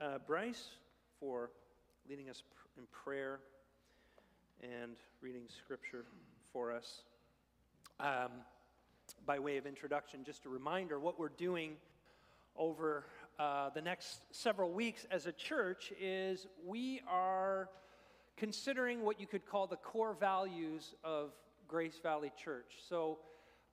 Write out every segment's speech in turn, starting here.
uh, Bryce for leading us in prayer and reading scripture for us. Um, by way of introduction, just a reminder what we're doing over uh, the next several weeks as a church is we are considering what you could call the core values of Grace Valley Church. So,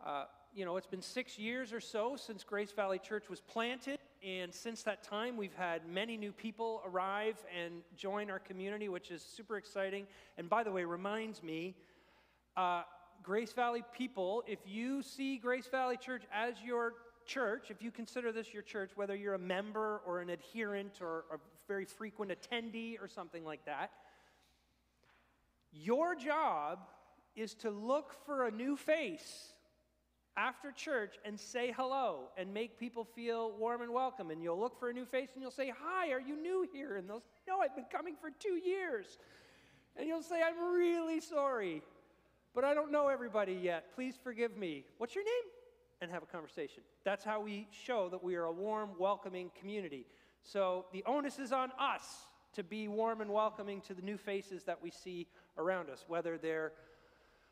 uh, you know, it's been six years or so since Grace Valley Church was planted. And since that time, we've had many new people arrive and join our community, which is super exciting. And by the way, reminds me, uh, Grace Valley people, if you see Grace Valley Church as your church, if you consider this your church, whether you're a member or an adherent or a very frequent attendee or something like that, your job is to look for a new face after church and say hello and make people feel warm and welcome. And you'll look for a new face and you'll say, Hi, are you new here? And they'll say, No, I've been coming for two years. And you'll say, I'm really sorry, but I don't know everybody yet. Please forgive me. What's your name? And have a conversation. That's how we show that we are a warm, welcoming community. So the onus is on us to be warm and welcoming to the new faces that we see around us, whether they're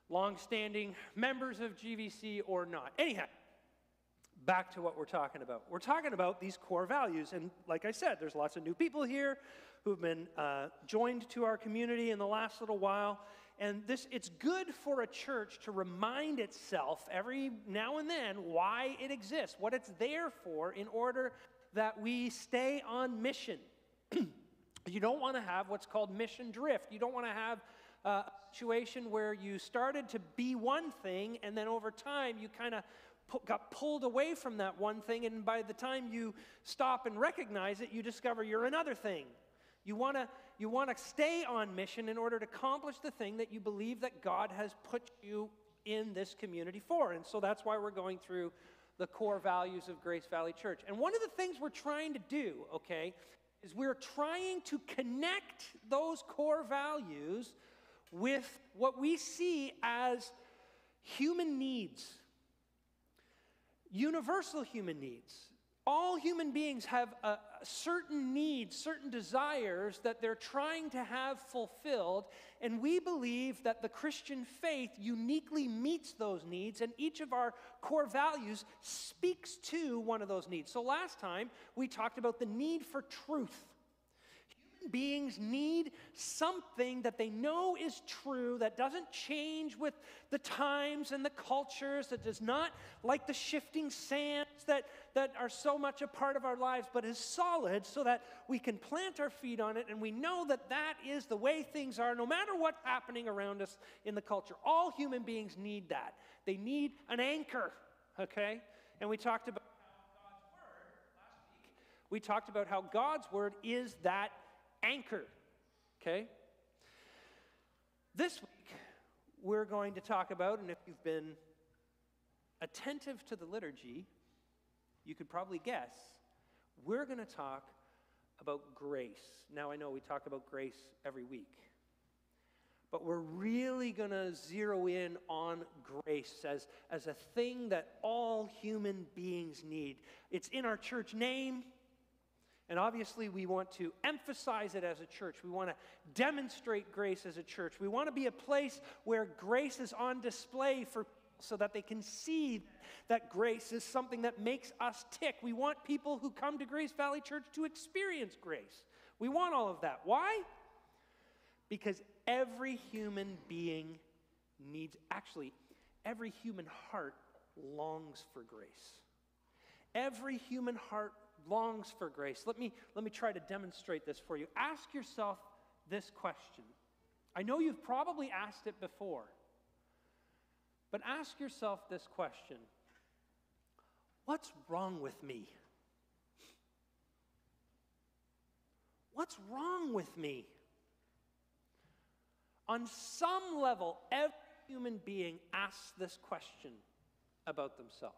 longstanding members of GVC or not. Anyhow, back to what we're talking about. We're talking about these core values. And like I said, there's lots of new people here who've been uh, joined to our community in the last little while. And this, it's good for a church to remind itself every now and then why it exists, what it's there for, in order that we stay on mission. you don't want to have what's called mission drift. You don't want to have uh, situation where you started to be one thing, and then over time you kind of got pulled away from that one thing, and by the time you stop and recognize it, you discover you're another thing. You want to you want to stay on mission in order to accomplish the thing that you believe that God has put you in this community for. And so that's why we're going through the core values of Grace Valley Church. And one of the things we're trying to do, okay, is we're trying to connect those core values with what we see as human needs, universal human needs. All human beings have a, certain needs, certain desires that they're trying to have fulfilled, and we believe that the Christian faith uniquely meets those needs, and each of our core values speaks to one of those needs. So last time we talked about the need for truth beings need something that they know is true, that doesn't change with the times and the cultures, that does not like the shifting sands that, that are so much a part of our lives, but is solid so that we can plant our feet on it and we know that that is the way things are, no matter what's happening around us in the culture. All human beings need that. They need an anchor, okay? And we talked about we talked about how God's word is that anchor. Okay? This week, we're going to talk about, and if you've been attentive to the liturgy, you could probably guess, we're going to talk about grace. Now, I know we talk about grace every week, but we're really going to zero in on grace as, as a thing that all human beings need. It's in our church name, and obviously, we want to emphasize it as a church. We want to demonstrate grace as a church. We want to be a place where grace is on display for so that they can see that grace is something that makes us tick. We want people who come to Grace Valley Church to experience grace. We want all of that. Why? Because every human being needs, actually, every human heart longs for grace. Every human heart longs for grace. Let me, let me try to demonstrate this for you. Ask yourself this question. I know you've probably asked it before, but ask yourself this question What's wrong with me? What's wrong with me? On some level, every human being asks this question about themselves.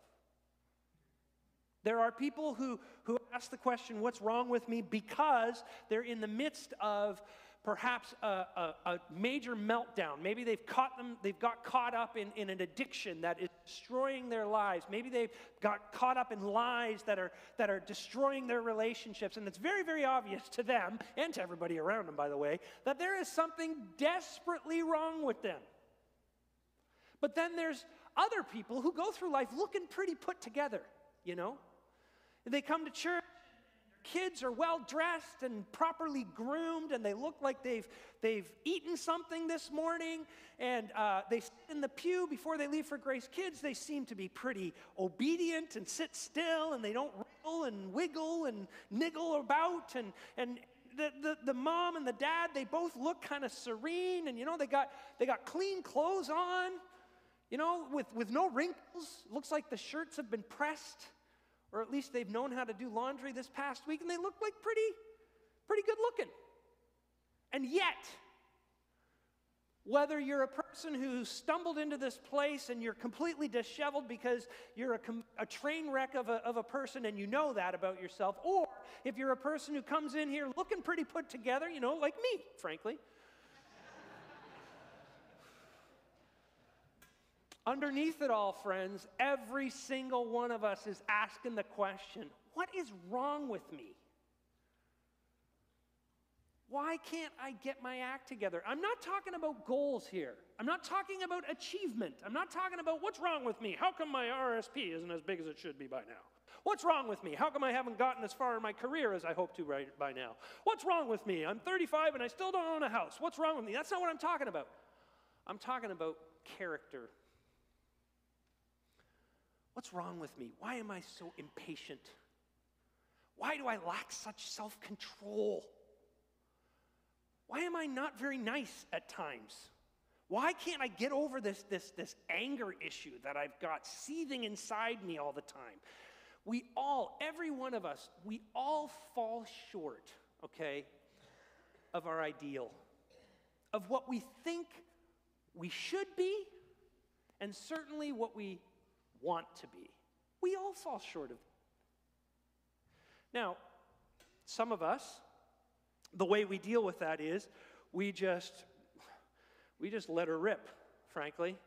There are people who, who ask the question, What's wrong with me? because they're in the midst of perhaps a, a, a, major meltdown. Maybe they've caught them, they've got caught up in, in an addiction that is destroying their lives. Maybe they've got caught up in lies that are, that are destroying their relationships. And it's very, very obvious to them and to everybody around them, by the way, that there is something desperately wrong with them. But then there's other people who go through life looking pretty put together, you know? They come to church kids are well dressed and properly groomed and they look like they've, they've eaten something this morning and uh, they sit in the pew before they leave for grace kids. They seem to be pretty obedient and sit still and they don't wriggle and wiggle and niggle about and, and the, the, the mom and the dad they both look kind of serene and you know they got they got clean clothes on you know with, with no wrinkles. Looks like the shirts have been pressed or at least they've known how to do laundry this past week and they look like pretty, pretty good looking. And yet, whether you're a person who stumbled into this place and you're completely disheveled because you're a, a, train wreck of a, of a person and you know that about yourself, or if you're a person who comes in here looking pretty put together, you know, like me, frankly, Underneath it all, friends, every single one of us is asking the question what is wrong with me? Why can't I get my act together? I'm not talking about goals here. I'm not talking about achievement. I'm not talking about what's wrong with me. How come my RSP isn't as big as it should be by now? What's wrong with me? How come I haven't gotten as far in my career as I hope to right by now? What's wrong with me? I'm 35 and I still don't own a house. What's wrong with me? That's not what I'm talking about. I'm talking about character What's wrong with me? Why am I so impatient? Why do I lack such self control? Why am I not very nice at times? Why can't I get over this, this, this anger issue that I've got seething inside me all the time? We all, every one of us, we all fall short, okay, of our ideal, of what we think we should be, and certainly what we want to be. We all fall short of. Now, some of us, the way we deal with that is we just we just let her rip, frankly.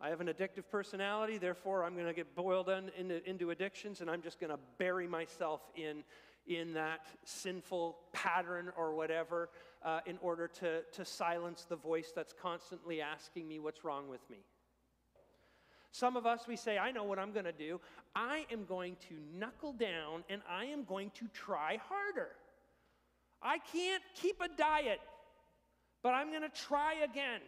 I have an addictive personality, therefore I'm going to get boiled in, into, into addictions and I'm just going to bury myself in, in that sinful pattern or whatever uh, in order to, to silence the voice that's constantly asking me what's wrong with me. Some of us, we say, I know what I'm going to do. I am going to knuckle down and I am going to try harder. I can't keep a diet, but I'm going to try again.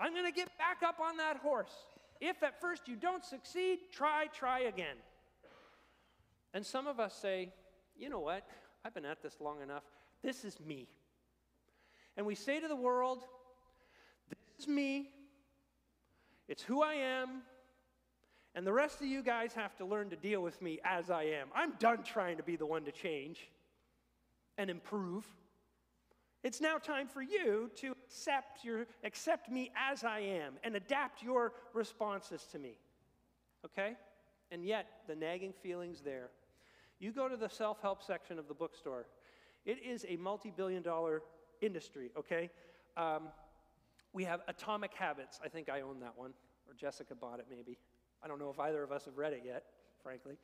I'm going to get back up on that horse. If at first you don't succeed, try, try again. And some of us say, you know what? I've been at this long enough. This is me. And we say to the world, this is me. It's who I am. And the rest of you guys have to learn to deal with me as I am. I'm done trying to be the one to change and improve. It's now time for you to accept, your, accept me as I am and adapt your responses to me. Okay? And yet, the nagging feeling's there. You go to the self help section of the bookstore, it is a multi billion dollar industry, okay? Um, we have Atomic Habits. I think I own that one, or Jessica bought it maybe. I don't know if either of us have read it yet, frankly.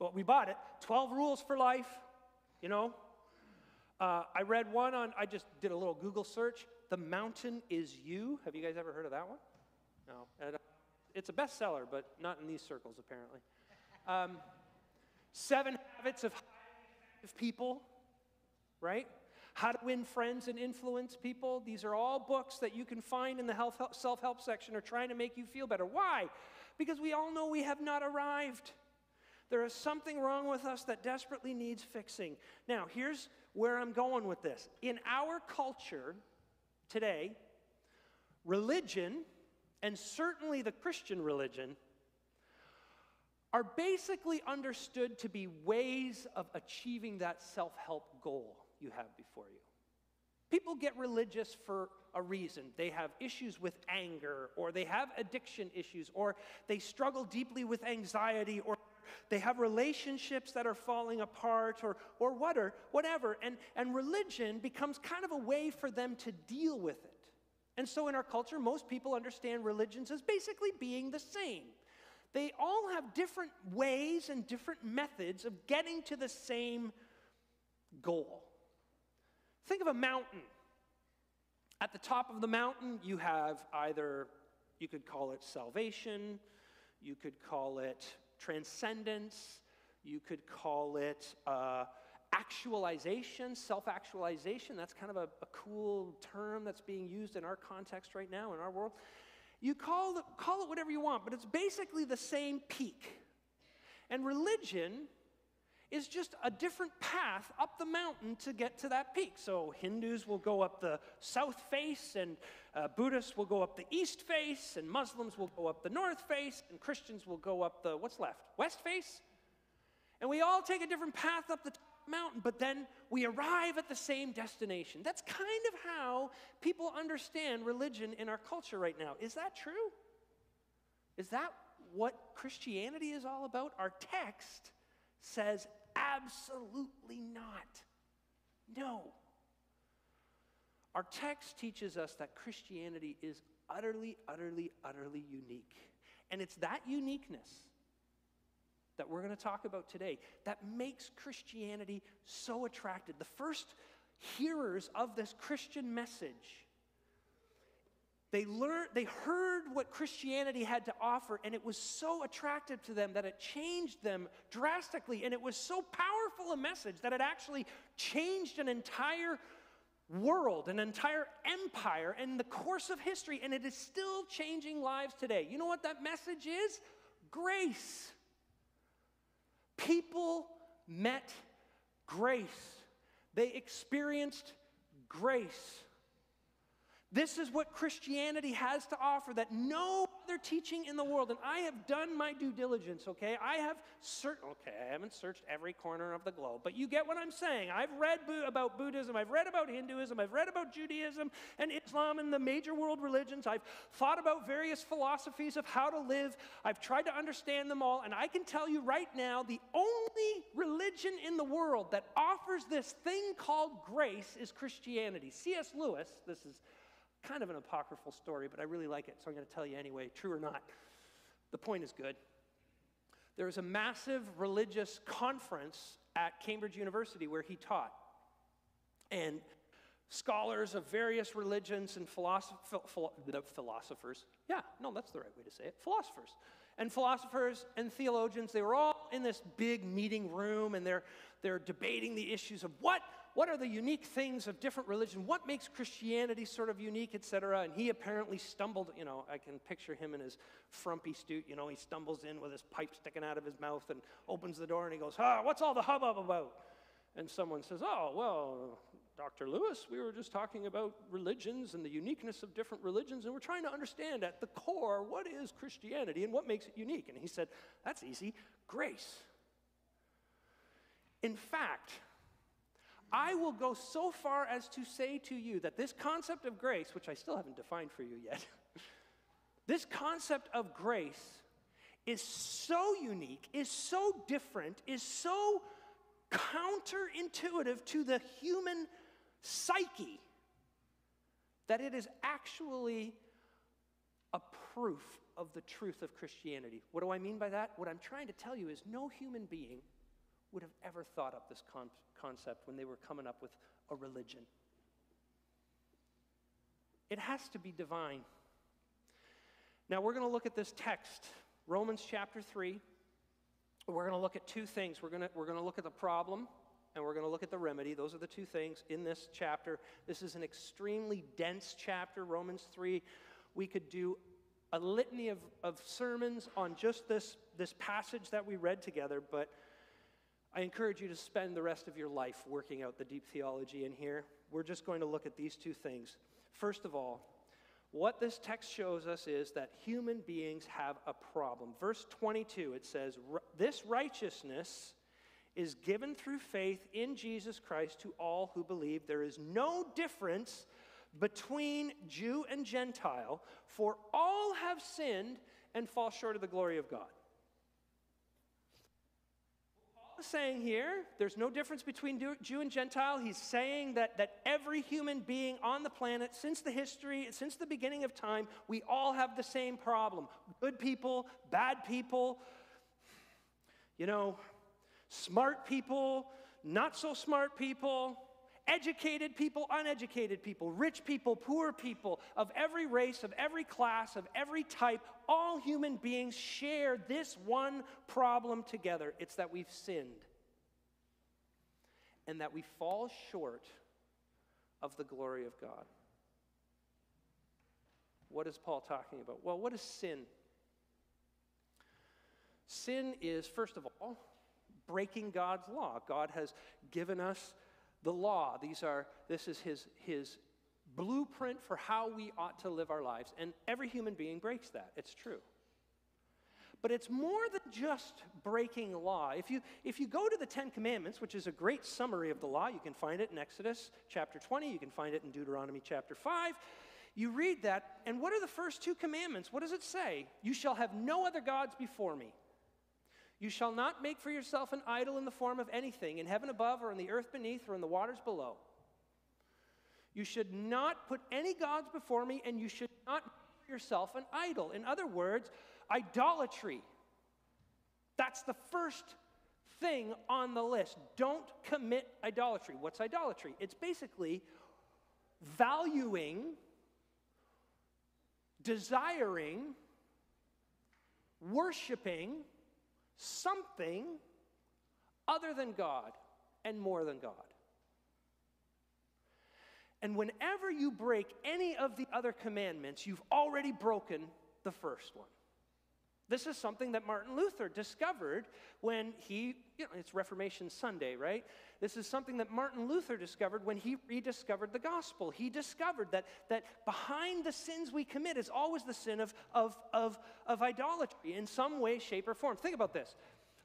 But we bought it 12 Rules for Life, you know. Uh, I read one on, I just did a little Google search. The Mountain is You. Have you guys ever heard of that one? No. Uh, it's a bestseller, but not in these circles, apparently. Um, seven Habits of People, right? How to Win Friends and Influence People. These are all books that you can find in the self help section or trying to make you feel better. Why? Because we all know we have not arrived. There is something wrong with us that desperately needs fixing. Now, here's where I'm going with this. In our culture today, religion, and certainly the Christian religion, are basically understood to be ways of achieving that self help goal you have before you. People get religious for a reason. They have issues with anger, or they have addiction issues, or they struggle deeply with anxiety, or they have relationships that are falling apart or, or whatever, whatever. And, and religion becomes kind of a way for them to deal with it. And so in our culture, most people understand religions as basically being the same. They all have different ways and different methods of getting to the same goal. Think of a mountain. At the top of the mountain, you have either, you could call it salvation, you could call it transcendence, you could call it uh, actualization, self actualization. That's kind of a, a, cool term that's being used in our context right now in our world. You call, the, call it whatever you want, but it's basically the same peak. And religion is just a different path up the mountain to get to that peak. So Hindus will go up the south face, and uh, Buddhists will go up the east face, and Muslims will go up the north face, and Christians will go up the what's left? West face? And we all take a different path up the mountain, but then we arrive at the same destination. That's kind of how people understand religion in our culture right now. Is that true? Is that what Christianity is all about? Our text says Absolutely not. No. Our text teaches us that Christianity is utterly, utterly, utterly unique. And it's that uniqueness that we're going to talk about today that makes Christianity so attractive. The first hearers of this Christian message they learned, they heard what Christianity had to offer, and it was so attractive to them that it changed them drastically. And it was so powerful a message that it actually changed an entire world, an entire empire in the course of history, and it is still changing lives today. You know what that message is? Grace. People met grace, they experienced grace. This is what Christianity has to offer that no other teaching in the world, and I have done my due diligence, okay? I have searched, okay, I haven't searched every corner of the globe, but you get what I'm saying. I've read about Buddhism, I've read about Hinduism, I've read about Judaism and Islam and the major world religions. I've thought about various philosophies of how to live. I've tried to understand them all, and I can tell you right now the only religion in the world that offers this thing called grace is Christianity. C.S. Lewis, this is kind of an apocryphal story, but I really like it, so I'm going to tell you anyway, true or not. The point is good. There was a massive religious conference at Cambridge University where he taught. And scholars of various religions and philosoph- philosophers, yeah, no, that's the right way to say it, philosophers, and philosophers and theologians, they were all in this big meeting room and they're, they're debating the issues of what what are the unique things of different religions? What makes Christianity sort of unique, etc.? And he apparently stumbled, you know, I can picture him in his frumpy suit, you know, he stumbles in with his pipe sticking out of his mouth and opens the door and he goes, Ah, what's all the hubbub about? And someone says, Oh, well, Dr. Lewis, we were just talking about religions and the uniqueness of different religions, and we're trying to understand at the core what is Christianity and what makes it unique. And he said, That's easy grace. In fact, I will go so far as to say to you that this concept of grace, which I still haven't defined for you yet, this concept of grace is so unique, is so different, is so counterintuitive to the human psyche that it is actually a proof of the truth of Christianity. What do I mean by that? What I'm trying to tell you is no human being would have ever thought up this con- concept when they were coming up with a religion. It has to be divine. Now, we're going to look at this text, Romans chapter 3. We're going to look at two things. We're going to, we're going to look at the problem and we're going to look at the remedy. Those are the two things in this chapter. This is an extremely dense chapter, Romans 3. We could do a litany of, of sermons on just this, this passage that we read together, but I encourage you to spend the rest of your life working out the deep theology in here. We're just going to look at these two things. First of all, what this text shows us is that human beings have a problem. Verse 22, it says, This righteousness is given through faith in Jesus Christ to all who believe. There is no difference between Jew and Gentile, for all have sinned and fall short of the glory of God. Is saying here, there's no difference between Jew and Gentile. He's saying that, that every human being on the planet, since the history, since the beginning of time, we all have the same problem. Good people, bad people, you know, smart people, not so smart people, educated people, uneducated people, rich people, poor people, of every race, of every class, of every type, all human beings share this one problem together. It's that we've sinned and that we fall short of the glory of God. What is Paul talking about? Well, what is sin? Sin is, first of all, breaking God's law. God has given us the law. These are, this is his, his blueprint for how we ought to live our lives. And every human being breaks that. It's true. But it's more than just breaking law. If you, if you go to the Ten Commandments, which is a great summary of the law, you can find it in Exodus chapter 20, you can find it in Deuteronomy chapter 5. You read that, and what are the first two commandments? What does it say? You shall have no other gods before me. You shall not make for yourself an idol in the form of anything, in heaven above, or in the earth beneath, or in the waters below. You should not put any gods before me, and you should not make for yourself an idol. In other words, idolatry. That's the first thing on the list. Don't commit idolatry. What's idolatry? It's basically valuing, desiring, worshiping, something other than God and more than God. And whenever you break any of the other commandments, you've already broken the first one. This is something that Martin Luther discovered when he, you know, it's Reformation Sunday, right? This is something that Martin Luther discovered when he rediscovered the gospel. He discovered that, that behind the sins we commit is always the sin of, of, of, of idolatry in some way, shape, or form. Think about this.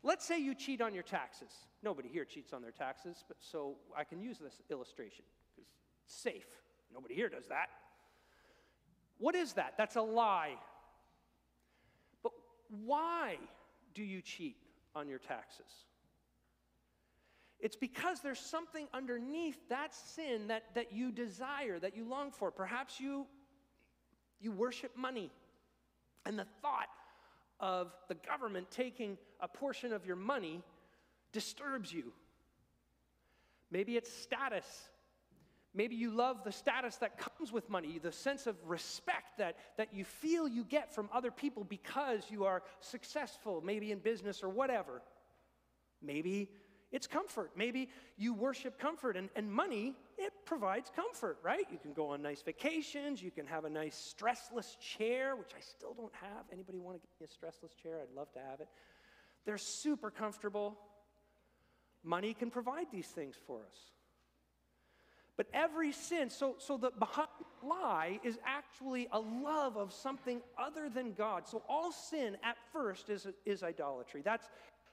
Let's say you cheat on your taxes. Nobody here cheats on their taxes, but so I can use this illustration because it's safe. Nobody here does that. What is that? That's a lie But why do you cheat on your taxes? It's because there's something underneath that sin that, that you desire, that you long for. Perhaps you, you worship money, and the thought of the government taking a portion of your money disturbs you. Maybe it's status Maybe you love the status that comes with money, the sense of respect that, that you feel you get from other people because you are successful, maybe in business or whatever. Maybe it's comfort. Maybe you worship comfort, and, and money, it provides comfort, right? You can go on nice vacations, you can have a nice stressless chair, which I still don't have. Anybody want to get me a stressless chair? I'd love to have it. They're super comfortable. Money can provide these things for us. But every sin, so, so the lie is actually a love of something other than God. So all sin at first is, is idolatry. That's,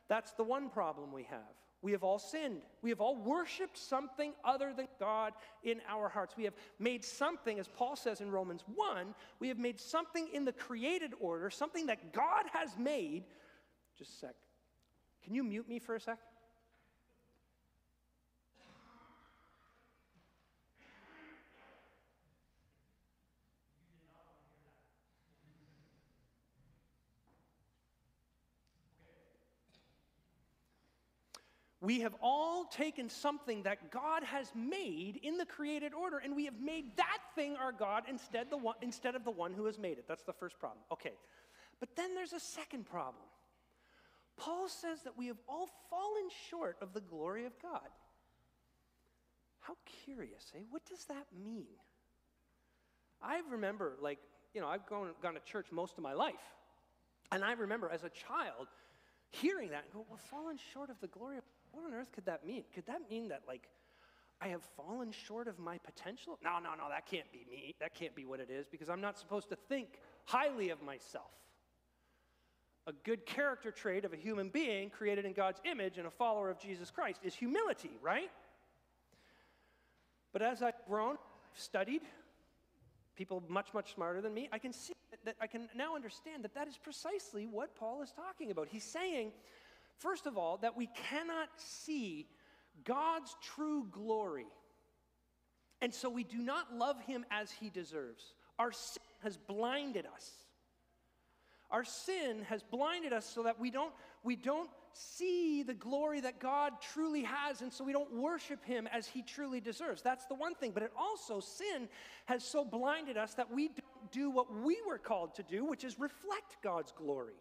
that's the one problem we have. We have all sinned. We have all worshiped something other than God in our hearts. We have made something, as Paul says in Romans 1, we have made something in the created order, something that God has made. Just a sec. Can you mute me for a sec? We have all taken something that God has made in the created order, and we have made that thing our God instead, the one, instead of the one who has made it. That's the first problem. Okay. But then there's a second problem. Paul says that we have all fallen short of the glory of God. How curious, eh? What does that mean? I remember, like, you know, I've gone, gone to church most of my life. And I remember as a child hearing that and go, well, fallen short of the glory of what on earth could that mean? Could that mean that, like, I have fallen short of my potential? No, no, no, that can't be me. That can't be what it is because I'm not supposed to think highly of myself. A good character trait of a human being created in God's image and a follower of Jesus Christ is humility, right? But as I've grown, studied, people much, much smarter than me, I can see that, that I can now understand that that is precisely what Paul is talking about. He's saying, First of all, that we cannot see God's true glory. And so we do not love him as he deserves. Our sin has blinded us. Our sin has blinded us so that we don't, we don't see the glory that God truly has, and so we don't worship Him as He truly deserves. That's the one thing. But it also, sin has so blinded us that we don't do what we were called to do, which is reflect God's glory,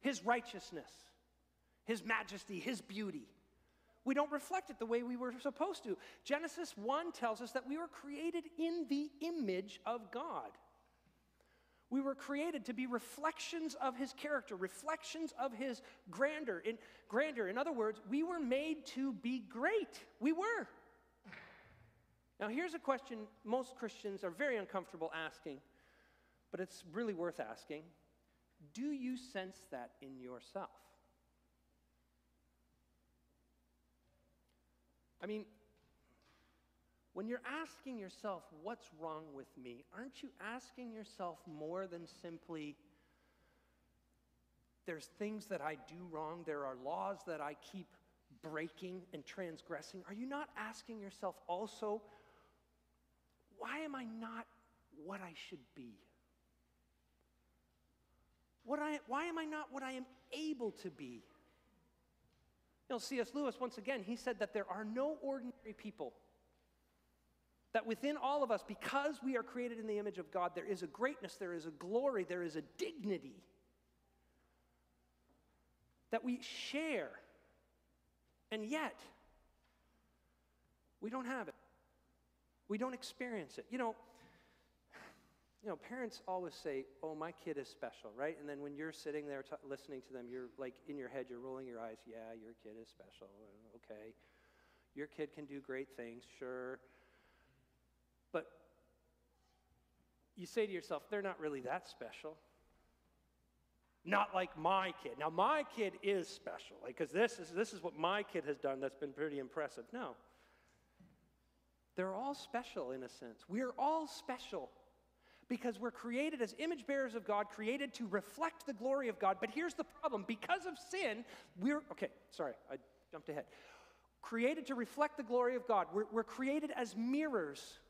His righteousness, His majesty, His beauty. We don't reflect it the way we were supposed to. Genesis 1 tells us that we were created in the image of God. We were created to be reflections of his character, reflections of his grandeur. In, grandeur. in other words, we were made to be great. We were. Now, here's a question most Christians are very uncomfortable asking, but it's really worth asking. Do you sense that in yourself? I mean, when you're asking yourself, what's wrong with me, aren't you asking yourself more than simply, there's things that I do wrong, there are laws that I keep breaking and transgressing? Are you not asking yourself also, why am I not what I should be? What I, why am I not what I am able to be? Know, C.S. Lewis, once again, he said that there are no ordinary people that within all of us, because we are created in the image of God, there is a greatness, there is a glory, there is a dignity that we share. And yet, we don't have it. We don't experience it. You know, you know, parents always say, "Oh, my kid is special," right? And then when you're sitting there t- listening to them, you're like in your head, you're rolling your eyes. Yeah, your kid is special. Uh, okay, your kid can do great things. Sure, but you say to yourself, they're not really that special. Not like my kid. Now, my kid is special, because like, this, is, this is what my kid has done that's been pretty impressive. No. They're all special in a sense. We're all special because we're created as image bearers of God, created to reflect the glory of God. But here's the problem because of sin, we're, okay, sorry, I jumped ahead. Created to reflect the glory of God. We're, we're created as mirrors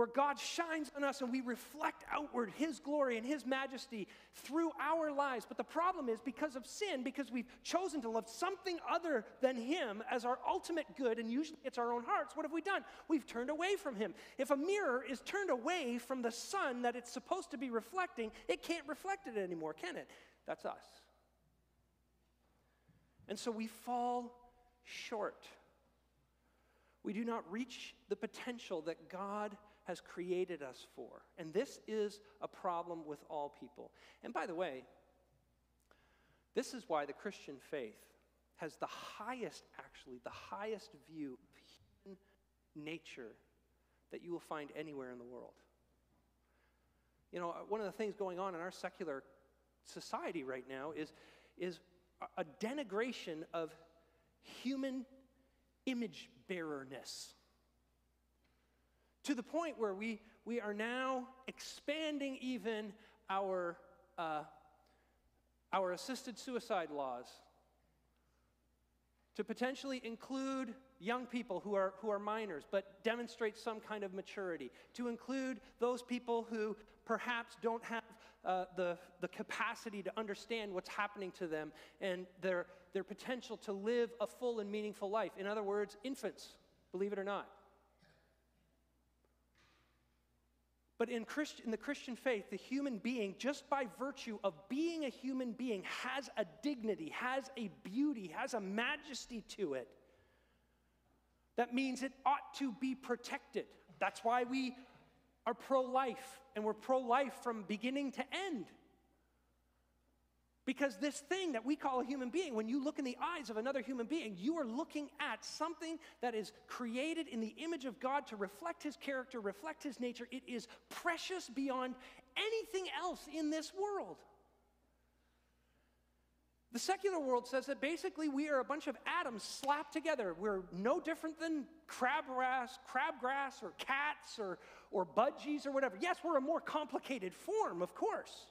where God shines on us and we reflect outward His glory and His majesty through our lives. But the problem is because of sin, because we've chosen to love something other than Him as our ultimate good, and usually it's our own hearts, what have we done? We've turned away from Him. If a mirror is turned away from the sun that it's supposed to be reflecting, it can't reflect it anymore, can it? That's us. And so we fall short. We do not reach the potential that God has created us for. And this is a problem with all people. And by the way, this is why the Christian faith has the highest, actually, the highest view of human nature that you will find anywhere in the world. You know, uh, one of the things going on in our secular society right now is, is a denigration of human image bearerness to the point where we, we are now expanding even our, uh, our assisted suicide laws to potentially include young people who are, who are minors but demonstrate some kind of maturity, to include those people who perhaps don't have uh, the, the capacity to understand what's happening to them and their, their potential to live a full and meaningful life. In other words, infants, believe it or not. But in, Christ, in the Christian faith, the human being, just by virtue of being a human being, has a dignity, has a beauty, has a majesty to it. That means it ought to be protected. That's why we are pro life, and we're pro life from beginning to end. Because this thing that we call a human being, when you look in the eyes of another human being, you are looking at something that is created in the image of God to reflect his character, reflect his nature. It is precious beyond anything else in this world. The secular world says that basically we are a bunch of atoms slapped together. We're no different than crabgrass, crabgrass or cats or, or budgies or whatever. Yes, we're a more complicated form, of course.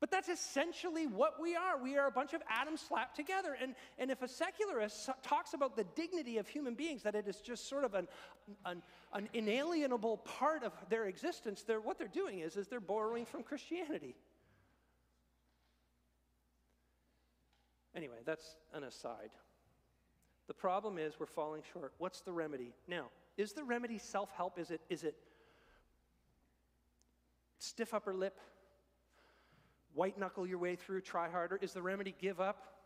But that's essentially what we are. We are a bunch of atoms slapped together. And, and if a secularist talks about the dignity of human beings, that it is just sort of an, an, an inalienable part of their existence, they're, what they're doing is, is they're borrowing from Christianity. Anyway, that's an aside. The problem is we're falling short. What's the remedy? Now, is the remedy self help? Is it, is it stiff upper lip? White knuckle your way through, try harder? Is the remedy give up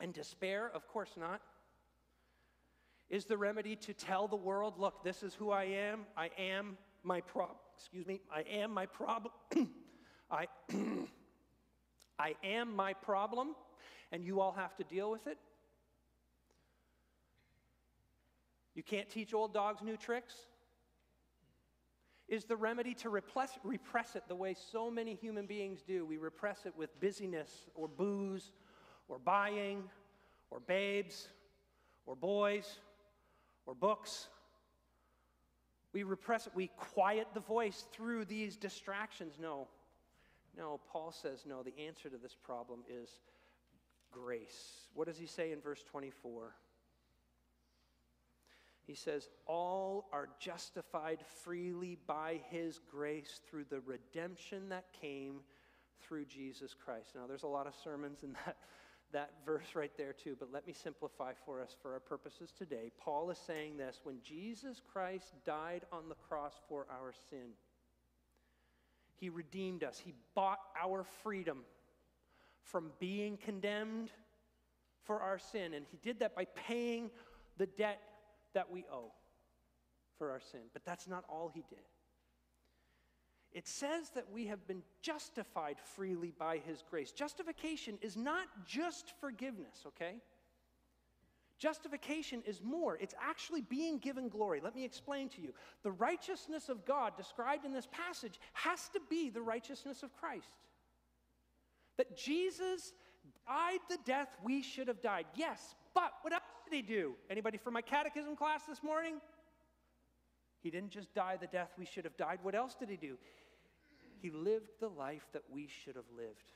and despair? Of course not. Is the remedy to tell the world, look, this is who I am. I am my problem. Excuse me. I am my problem. I, I am my problem, and you all have to deal with it. You can't teach old dogs new tricks. Is the remedy to repress, repress it the way so many human beings do? We repress it with busyness or booze or buying or babes or boys or books. We repress it. We quiet the voice through these distractions. No. No, Paul says no. The answer to this problem is grace. What does he say in verse 24? He says, All are justified freely by his grace through the redemption that came through Jesus Christ. Now, there's a lot of sermons in that, that verse right there, too, but let me simplify for us for our purposes today. Paul is saying this when Jesus Christ died on the cross for our sin, he redeemed us, he bought our freedom from being condemned for our sin, and he did that by paying the debt that we owe for our sin. But that's not all he did. It says that we have been justified freely by his grace. Justification is not just forgiveness, okay? Justification is more. It's actually being given glory. Let me explain to you. The righteousness of God described in this passage has to be the righteousness of Christ. That Jesus died the death we should have died. Yes, but what did he do? Anybody from my catechism class this morning? He didn't just die the death we should have died. What else did he do? He lived the life that we should have lived.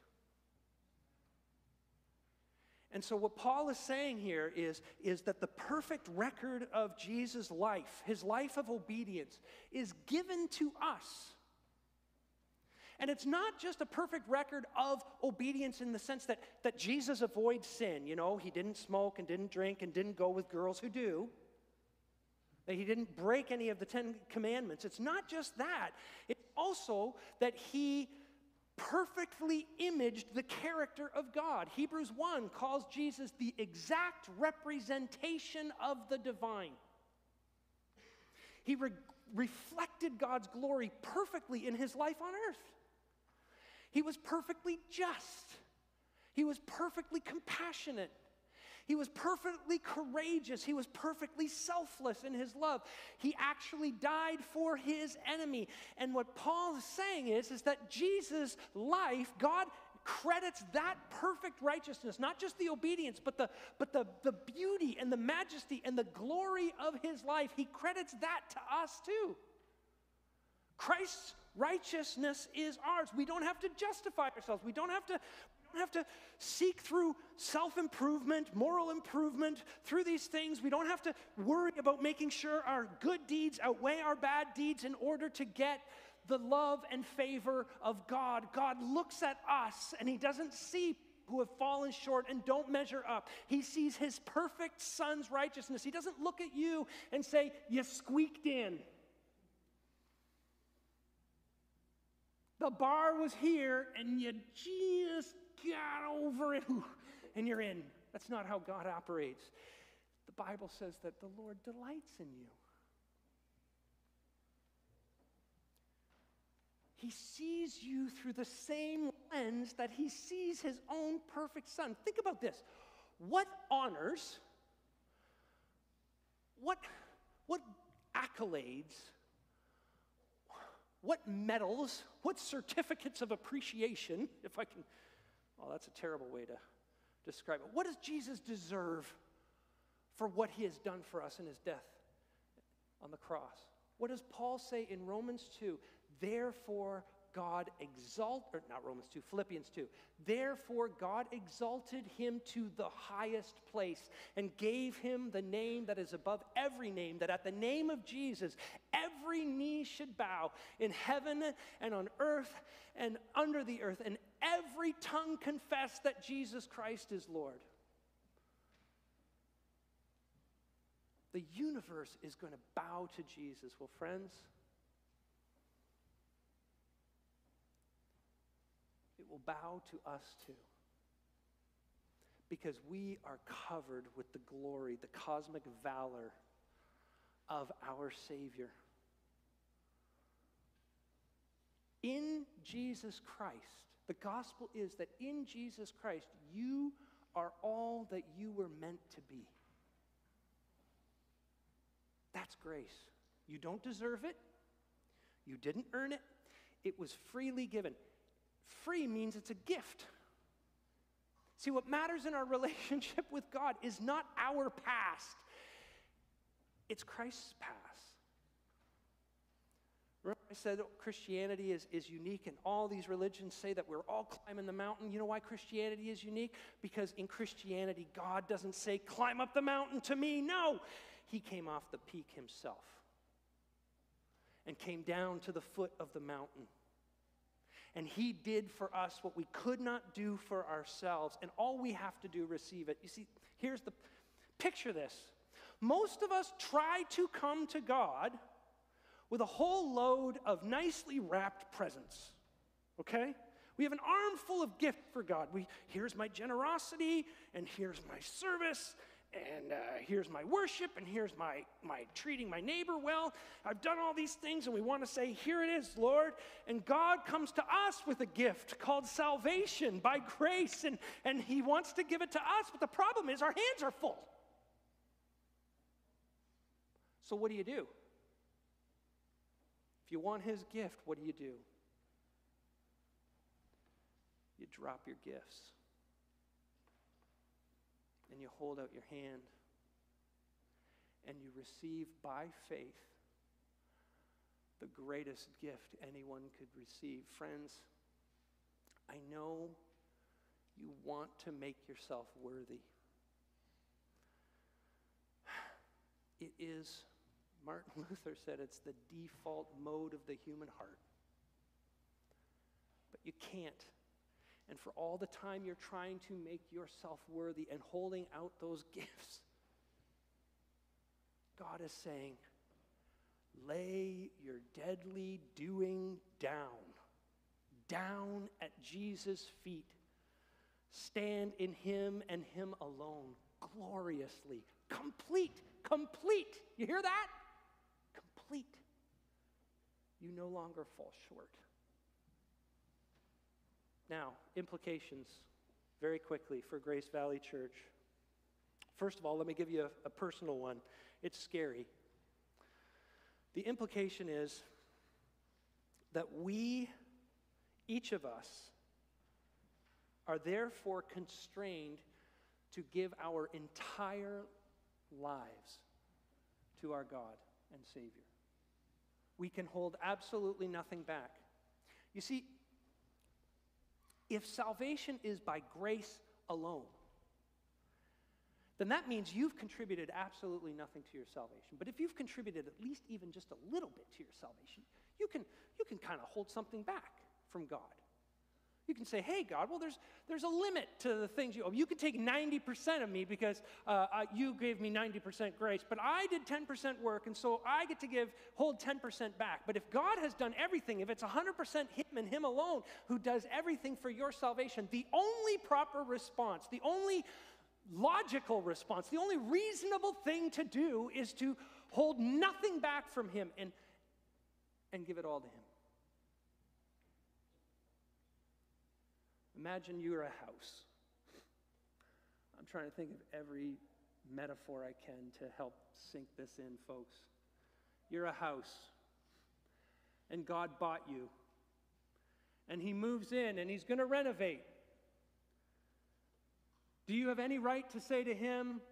And so, what Paul is saying here is, is that the perfect record of Jesus' life, his life of obedience, is given to us. And it's not just a perfect record of obedience in the sense that, that Jesus avoids sin. You know, he didn't smoke and didn't drink and didn't go with girls who do. That he didn't break any of the Ten Commandments. It's not just that, it's also that he perfectly imaged the character of God. Hebrews 1 calls Jesus the exact representation of the divine. He re- reflected God's glory perfectly in his life on earth. He was perfectly just. He was perfectly compassionate. He was perfectly courageous. He was perfectly selfless in his love. He actually died for his enemy. And what Paul is saying is, is that Jesus' life, God credits that perfect righteousness, not just the obedience, but the, but the, the beauty and the majesty and the glory of his life. He credits that to us too. Christ's righteousness is ours. We don't have to justify ourselves. We don't have to don't have to seek through self-improvement, moral improvement, through these things. We don't have to worry about making sure our good deeds outweigh our bad deeds in order to get the love and favor of God. God looks at us and he doesn't see who have fallen short and don't measure up. He sees his perfect son's righteousness. He doesn't look at you and say, You squeaked in. The bar was here, and you just got over it, and you're in. That's not how God operates. The Bible says that the Lord delights in you. He sees you through the same lens that he sees his own perfect son. Think about this. What honors, what, what accolades what medals, what certificates of appreciation, if I can, oh, that's a terrible way to describe it. What does Jesus deserve for what he has done for us in his death on the cross? What does Paul say in Romans 2? Therefore, God exalt or not Romans 2, Philippians 2. Therefore God exalted him to the highest place and gave him the name that is above every name that at the name of Jesus every knee should bow in heaven and on earth and under the earth and every tongue confess that Jesus Christ is Lord. The universe is going to bow to Jesus. Well, friends, will bow to us too. Because we are covered with the glory, the cosmic valor of our Savior. In Jesus Christ, the gospel is that in Jesus Christ, you are all that you were meant to be. That's grace. You don't deserve it, you didn't earn it, it was freely given. Free means it's a gift. See, what matters in our relationship with God is not our past, it's Christ's past. Remember, I said Christianity is, is unique, and all these religions say that we're all climbing the mountain. You know why Christianity is unique? Because in Christianity, God doesn't say, Climb up the mountain to me. No, He came off the peak Himself and came down to the foot of the mountain and He did for us what we could not do for ourselves. And all we have to do, receive it. You see, here's the picture this. Most of us try to come to God with a whole load of nicely wrapped presents, okay? We have an armful of gift for God. We, here's my generosity, and here's my service, and uh, here's my worship, and here's my, my treating my neighbor well. I've done all these things, and we want to say, Here it is, Lord. And God comes to us with a gift called salvation by grace, and, and He wants to give it to us. But the problem is, our hands are full. So, what do you do? If you want His gift, what do you do? You drop your gifts and you hold out your hand and you receive by faith the greatest gift anyone could receive. Friends, I know you want to make yourself worthy. It is, Martin Luther said, it's the default mode of the human heart. But you can't and for all the time you're trying to make yourself worthy and holding out those gifts. God is saying, lay your deadly doing down, down at Jesus' feet. Stand in Him and Him alone, gloriously, complete, complete. You hear that? Complete. You no longer fall short. Now, implications very quickly for Grace Valley Church. First of all, let me give you a, a personal one. It's scary. The implication is that we, each of us, are therefore constrained to give our entire lives to our God and Savior. We can hold absolutely nothing back. You see, if salvation is by grace alone, then that means you've contributed absolutely nothing to your salvation. But if you've contributed at least even just a little bit to your salvation, you can, you can kind of hold something back from God. You can say, hey, God, well, there's, there's a limit to the things you owe. You can take 90% of me because uh, uh, you gave me 90% grace, but I did 10% work, and so I get to give, hold 10% back. But if God has done everything, if it's 100% Him and Him alone who does everything for your salvation, the only proper response, the only logical response, the only reasonable thing to do is to hold nothing back from Him and, and give it all to Him. Imagine you're a house. I'm trying to think of every metaphor I can to help sink this in, folks. You're a house, and God bought you. And He moves in and He's going to renovate. Do you have any right to say to Him,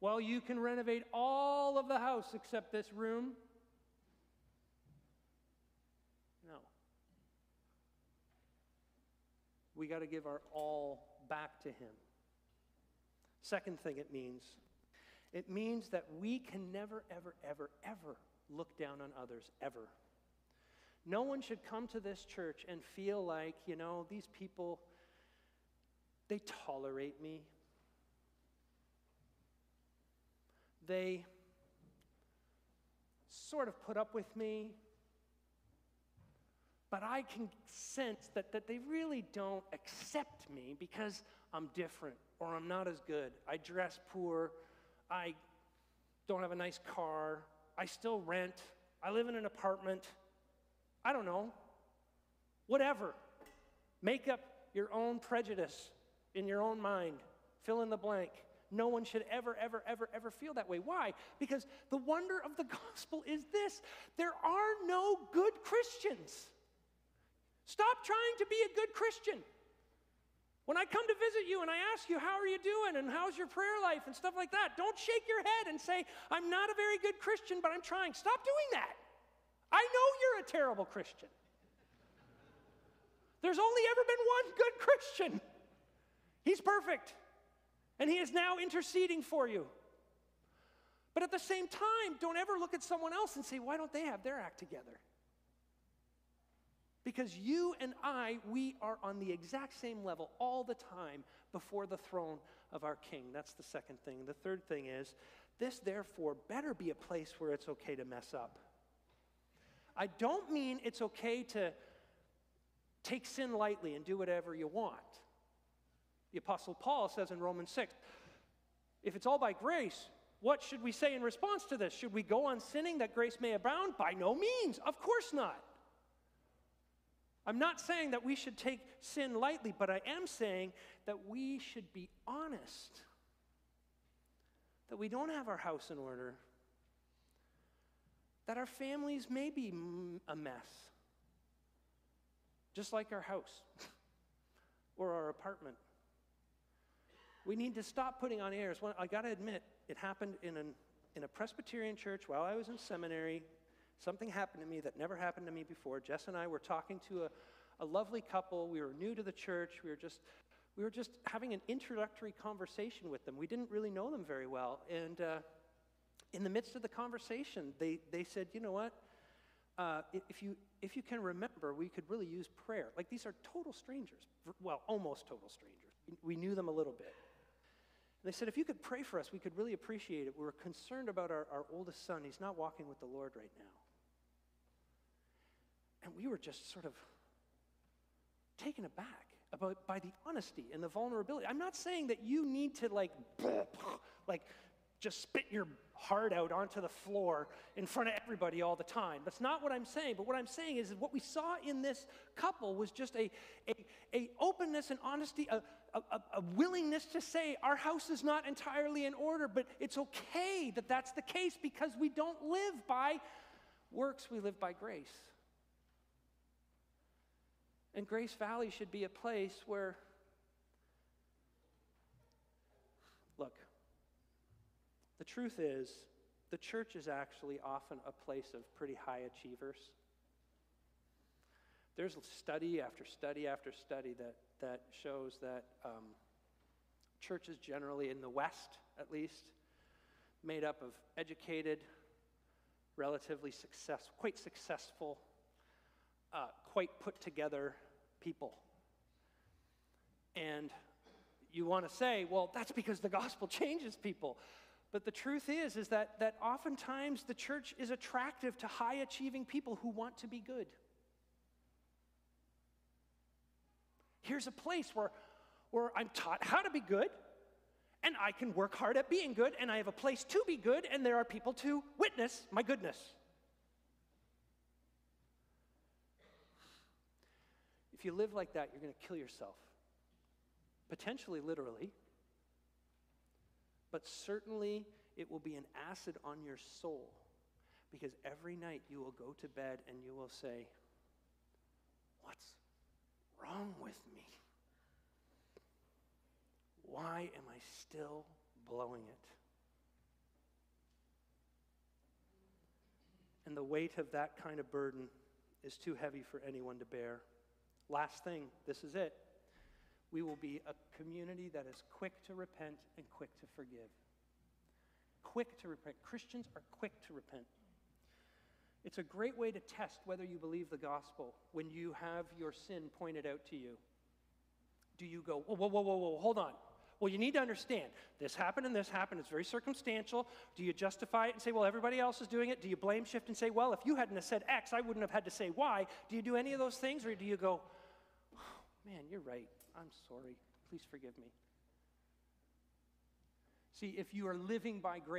Well, you can renovate all of the house except this room? No. We got to give our all back to Him. Second thing it means it means that we can never, ever, ever, ever look down on others, ever. No one should come to this church and feel like, you know, these people, they tolerate me. They sort of put up with me. But I can sense that, that they really don't accept me because I'm different or I'm not as good. I dress poor. I don't have a nice car. I still rent. I live in an apartment. I don't know. Whatever. Make up your own prejudice in your own mind. Fill in the blank. No one should ever, ever, ever, ever feel that way. Why? Because the wonder of the gospel is this there are no good Christians. Stop trying to be a good Christian. When I come to visit you and I ask you, How are you doing? and how's your prayer life and stuff like that, don't shake your head and say, I'm not a very good Christian, but I'm trying. Stop doing that. I know you're a terrible Christian. There's only ever been one good Christian. He's perfect. And he is now interceding for you. But at the same time, don't ever look at someone else and say, why don't they have their act together? Because you and I, we are on the exact same level all the time before the throne of our King. That's the second thing. The third thing is, this therefore better be a place where it's okay to mess up. I don't mean it's okay to take sin lightly and do whatever you want. The Apostle Paul says in Romans 6 if it's all by grace, what should we say in response to this? Should we go on sinning that grace may abound? By no means. Of course not. I'm not saying that we should take sin lightly, but I am saying that we should be honest. That we don't have our house in order. That our families may be a mess. Just like our house or our apartment. We need to stop putting on airs. Well, I got to admit, it happened in, an, in a Presbyterian church while I was in seminary. Something happened to me that never happened to me before. Jess and I were talking to a, a lovely couple. We were new to the church. We were just we were just having an introductory conversation with them. We didn't really know them very well. And uh, in the midst of the conversation, they, they said, you know what? Uh, if, you, if you can remember, we could really use prayer. Like these are total strangers. Well, almost total strangers. We knew them a little bit. And they said, if you could pray for us, we could really appreciate it. We're concerned about our, our oldest son. He's not walking with the Lord right now. And we were just sort of taken aback about by the honesty and the vulnerability. I'm not saying that you need to like like just spit your heart out onto the floor in front of everybody all the time. That's not what I'm saying. But what I'm saying is, is what we saw in this couple was just a, a, a openness and honesty, a, a, a willingness to say our house is not entirely in order, but it's okay that that's the case because we don't live by works, we live by grace. And Grace Valley should be a place where, look, the truth is, the church is actually often a place of pretty high achievers. There's study after study after study that, that shows that um, churches generally, in the West at least, made up of educated, relatively successful, quite successful, uh, quite put together people. And you want to say, well, that's because the gospel changes people. But the truth is, is that, that oftentimes the church is attractive to high achieving people who want to be good. Here's a place where, where I'm taught how to be good, and I can work hard at being good, and I have a place to be good, and there are people to witness my goodness. If you live like that, you're going to kill yourself. Potentially, literally. But certainly, it will be an acid on your soul because every night you will go to bed and you will say, What's wrong with me? Why am I still blowing it? And the weight of that kind of burden is too heavy for anyone to bear. Last thing, this is it. we will be a community that is quick to repent and quick to forgive. Quick to repent. Christians are quick to repent. It's a great way to test whether you believe the gospel when you have your sin pointed out to you. Do you go, whoa, whoa, whoa, whoa, whoa, hold on. Well, you need to understand this happened and this happened. It's very circumstantial. Do you justify it and say, well, everybody else is doing it? Do you blame shift and say, well, if you hadn't have said X, I wouldn't have had to say Y? Do you do any of those things? Or do you go, man, you're right. I'm sorry. Please forgive me. See, if you are living by grace,